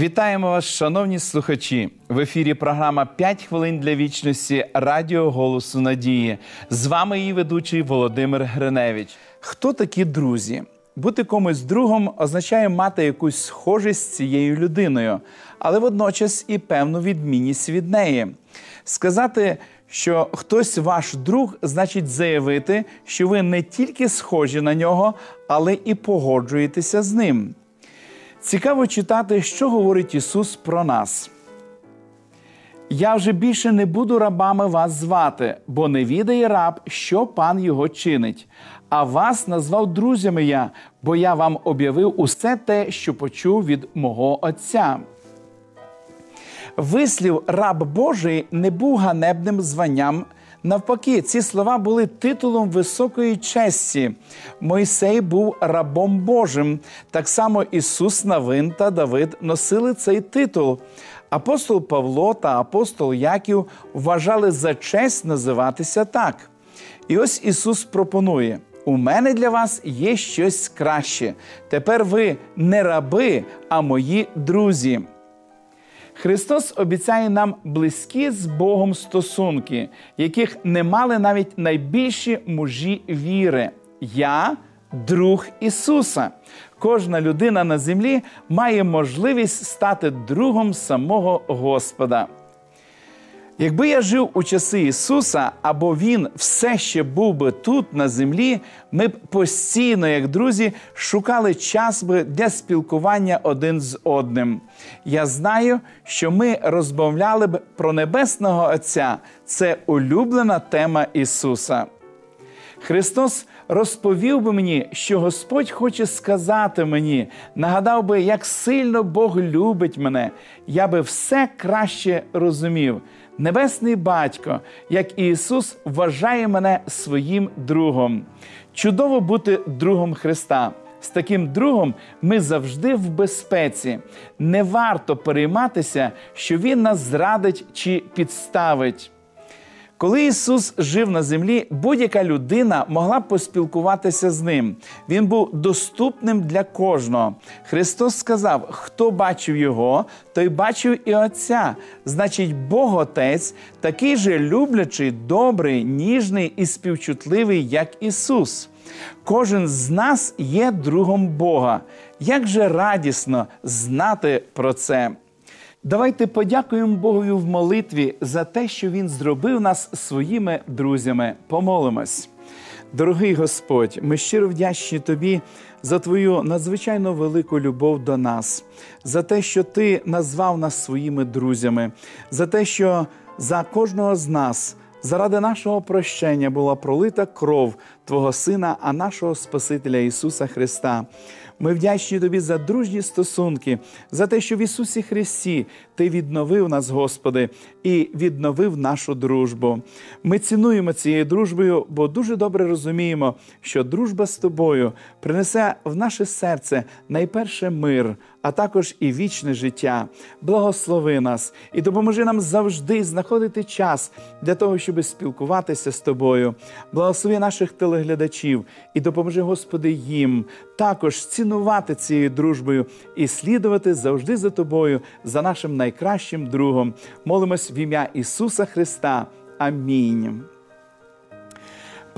Вітаємо вас, шановні слухачі. В ефірі програма «5 хвилин для вічності Радіо Голосу Надії. З вами її ведучий Володимир Гриневич. Хто такі друзі? Бути комусь другом означає мати якусь схожість з цією людиною, але водночас і певну відмінність від неї. Сказати, що хтось ваш друг, значить заявити, що ви не тільки схожі на нього, але і погоджуєтеся з ним. Цікаво читати, що говорить Ісус про нас. Я вже більше не буду рабами вас звати, бо не відає раб, що пан його чинить. А вас назвав друзями я, бо я вам об'явив усе те, що почув від мого Отця. Вислів раб Божий не був ганебним званням. Навпаки, ці слова були титулом високої честі. Мойсей був рабом Божим. Так само Ісус Навин та Давид носили цей титул. Апостол Павло та апостол Яків вважали за честь називатися так. І ось Ісус пропонує: у мене для вас є щось краще. Тепер ви не раби, а мої друзі. Христос обіцяє нам близькі з Богом стосунки, яких не мали навіть найбільші мужі віри. Я друг Ісуса. Кожна людина на землі має можливість стати другом самого Господа. Якби я жив у часи Ісуса, або Він все ще був би тут на землі, ми б постійно, як друзі, шукали час би для спілкування один з одним. Я знаю, що ми розмовляли б про Небесного Отця. Це улюблена тема Ісуса. Христос розповів би мені, що Господь хоче сказати мені, нагадав би, як сильно Бог любить мене, я би все краще розумів. Небесний Батько, як Ісус, вважає мене своїм другом. Чудово бути другом Христа. З таким другом ми завжди в безпеці. Не варто перейматися, що Він нас зрадить чи підставить. Коли Ісус жив на землі, будь-яка людина могла поспілкуватися з ним. Він був доступним для кожного. Христос сказав: хто бачив Його, той бачив і Отця. Значить, Бог Отець такий же люблячий, добрий, ніжний і співчутливий, як Ісус. Кожен з нас є другом Бога. Як же радісно знати про це! Давайте подякуємо Богові в молитві за те, що Він зробив нас своїми друзями. Помолимось. Дорогий Господь, ми щиро вдячні Тобі за Твою надзвичайно велику любов до нас, за те, що Ти назвав нас своїми друзями, за те, що за кожного з нас. Заради нашого прощення була пролита кров Твого Сина, а нашого Спасителя Ісуса Христа. Ми вдячні Тобі за дружні стосунки, за те, що в Ісусі Христі Ти відновив нас, Господи, і відновив нашу дружбу. Ми цінуємо цією дружбою, бо дуже добре розуміємо, що дружба з тобою принесе в наше серце найперше мир, а також і вічне життя. Благослови нас і допоможи нам завжди знаходити час для того, щоб спілкуватися з тобою. Благослови наших телеглядачів і допоможи, Господи, їм також цінувати цією дружбою і слідувати завжди за тобою, за нашим найкращим другом. Молимось в ім'я Ісуса Христа. Амінь.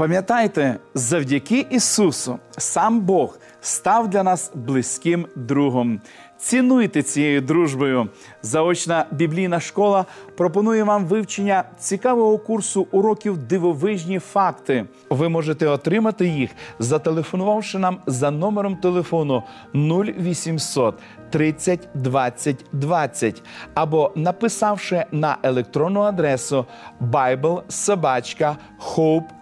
Пам'ятайте, завдяки Ісусу сам Бог став для нас близьким другом. Цінуйте цією дружбою. Заочна біблійна школа пропонує вам вивчення цікавого курсу уроків дивовижні факти. Ви можете отримати їх, зателефонувавши нам за номером телефону 0800 30 20 20 або написавши на електронну адресу biblesobachka.hope.ua.